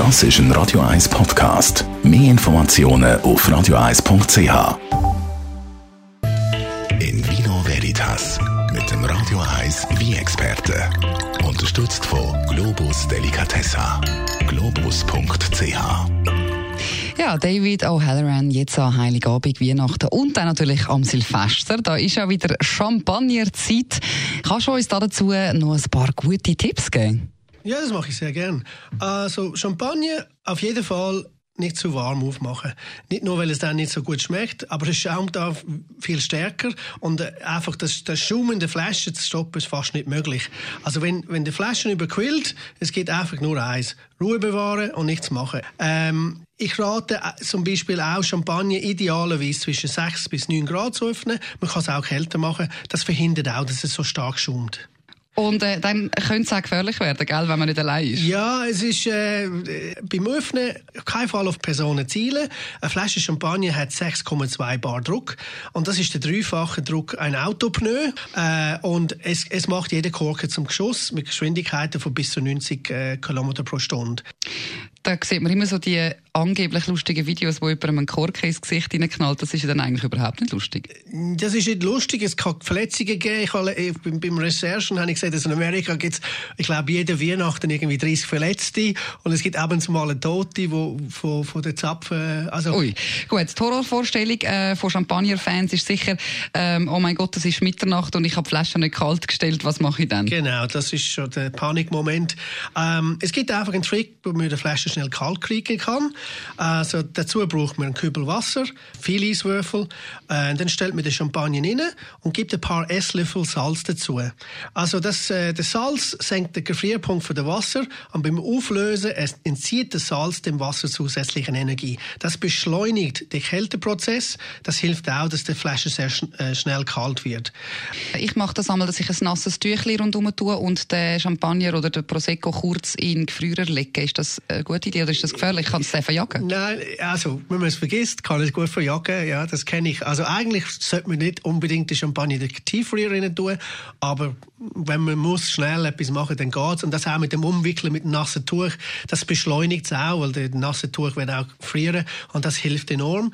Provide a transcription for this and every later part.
Das ist ein Radio 1 Podcast. Mehr Informationen auf radio1.ch. In Vino Veritas mit dem Radio 1 wie experte Unterstützt von Globus Delicatessa. Globus.ch ja, David O'Halloran, jetzt an Heiligabend, Weihnachten und dann natürlich am Silvester. Da ist ja wieder Champagnerzeit. Kannst du uns dazu noch ein paar gute Tipps geben? Ja, das mache ich sehr gern. Also Champagner auf jeden Fall nicht zu warm aufmachen. Nicht nur, weil es dann nicht so gut schmeckt, aber es schaumt da viel stärker und äh, einfach das, das in der Flasche zu stoppen ist fast nicht möglich. Also wenn, wenn die Flasche überquillt, es geht einfach nur eins. Ruhe bewahren und nichts machen. Ähm, ich rate äh, zum Beispiel auch Champagner idealerweise zwischen 6 bis 9 Grad zu öffnen. Man kann es auch kälter machen. Das verhindert auch, dass es so stark schaumt. Und äh, dann könnte es auch gefährlich werden, gell, wenn man nicht allein ist. Ja, es ist äh, beim Öffnen kein Fall auf Personen zielen. Eine Flasche Champagner hat 6,2 Bar Druck und das ist der dreifache Druck ein Autopneu äh, und es, es macht jede Korke zum Geschoss mit Geschwindigkeiten von bis zu 90 äh, km pro Stunde da sieht man immer so die angeblich lustigen Videos, wo jemand einen Kork ins Gesicht hineinknallt. Das ist ja dann eigentlich überhaupt nicht lustig. Das ist nicht lustig. Es kann Verletzungen geben. Ich habe, äh, beim, beim Recherchen habe ich gesehen, dass in Amerika gibt es, ich glaube, jede Weihnachten irgendwie 30 Verletzte und es gibt abends mal einen Tote, wo von, von den Zapfen. Also Ui, gut. Die Horrorvorstellung äh, von Champagner-Fans ist sicher, ähm, oh mein Gott, das ist Mitternacht und ich habe die Flasche nicht kalt gestellt. Was mache ich dann? Genau, das ist schon der Panikmoment. Ähm, es gibt einfach einen Trick, wo man die Flasche schnell kalt kriegen kann. Also dazu braucht man einen Kübel Wasser, viele Eiswürfel, äh, dann stellt man den Champagner rein und gibt ein paar Esslöffel Salz dazu. Also das, äh, das Salz senkt den Gefrierpunkt von dem Wasser und beim Auflösen entzieht das Salz dem Wasser zusätzliche Energie. Das beschleunigt den Kälteprozess. Das hilft auch, dass die Flasche sehr schn äh, schnell kalt wird. Ich mache das einmal, dass ich ein nasses Tüchlein rundherum tue und den Champagner oder den Prosecco kurz in den Gefrierer lege. Ist das eine gute Idee oder ist das gefährlich? Kann es verjagen? Nein, also, wenn man es vergisst, kann es gut verjagen. Ja, das kenne ich. Also, eigentlich sollte man nicht unbedingt die Champagner in den Tieffrierer tun, aber wenn man muss schnell etwas machen, dann geht's. Und das auch mit dem Umwickeln mit dem nassen Tuch, das beschleunigt es auch, weil das nasse Tuch wird auch frieren und das hilft enorm.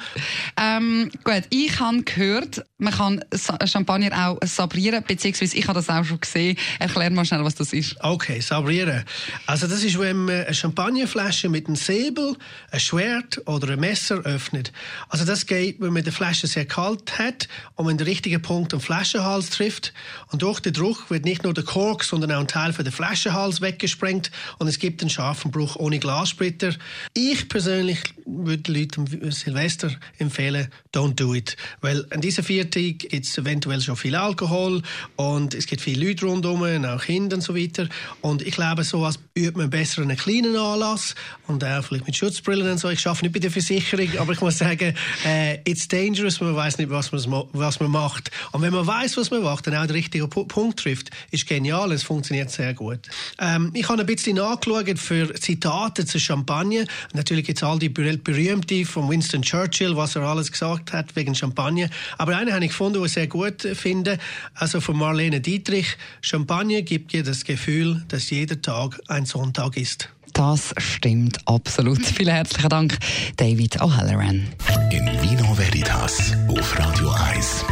Ähm, gut, ich habe gehört, man kann Champagner auch sabrieren, beziehungsweise ich habe das auch schon gesehen. Erklär mal schnell, was das ist. Okay, sabrieren. Also das ist, wenn man eine Champagnerflasche mit einem Säbel, ein Schwert oder ein Messer öffnet. Also das geht, wenn man die Flasche sehr kalt hat und man den richtigen Punkt am Flaschenhals trifft und durch den Druck wird nicht nur der Kork, sondern auch ein Teil von der Flaschenhals weggesprengt und es gibt einen scharfen Bruch ohne Glassplitter. Ich persönlich würde Leuten Silvester empfehlen, don't do it. Weil an dieser Viertag gibt es eventuell schon viel Alkohol und es gibt viele Leute rundherum, auch Kinder und so weiter. Und ich glaube, so was übt man besser einen kleinen Anlass und auch vielleicht mit Schutzbrillen und so. Ich arbeite nicht bei der Versicherung, aber ich muss sagen, äh, it's dangerous, man weiß nicht, was was man macht. Und wenn man weiß, was man macht, dann auch den richtigen Punkt trifft, ist genial, es funktioniert sehr gut. Ähm, ich habe ein bisschen nachgeschaut für Zitate zu Champagner. Natürlich gibt es all die berühmte von Winston Churchill, was er alles gesagt hat wegen Champagner. Aber eine habe ich gefunden, die ich sehr gut finde, also von Marlene Dietrich. Champagner gibt dir das Gefühl, dass jeder Tag ein Sonntag ist. Das stimmt absolut. Vielen herzlichen Dank, David O'Halloran. In Vino Veritas auf Radio 1.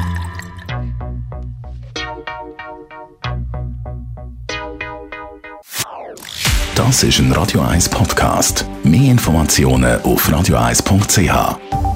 Das ist ein Radio 1 Podcast. Mehr Informationen auf radio1.ch.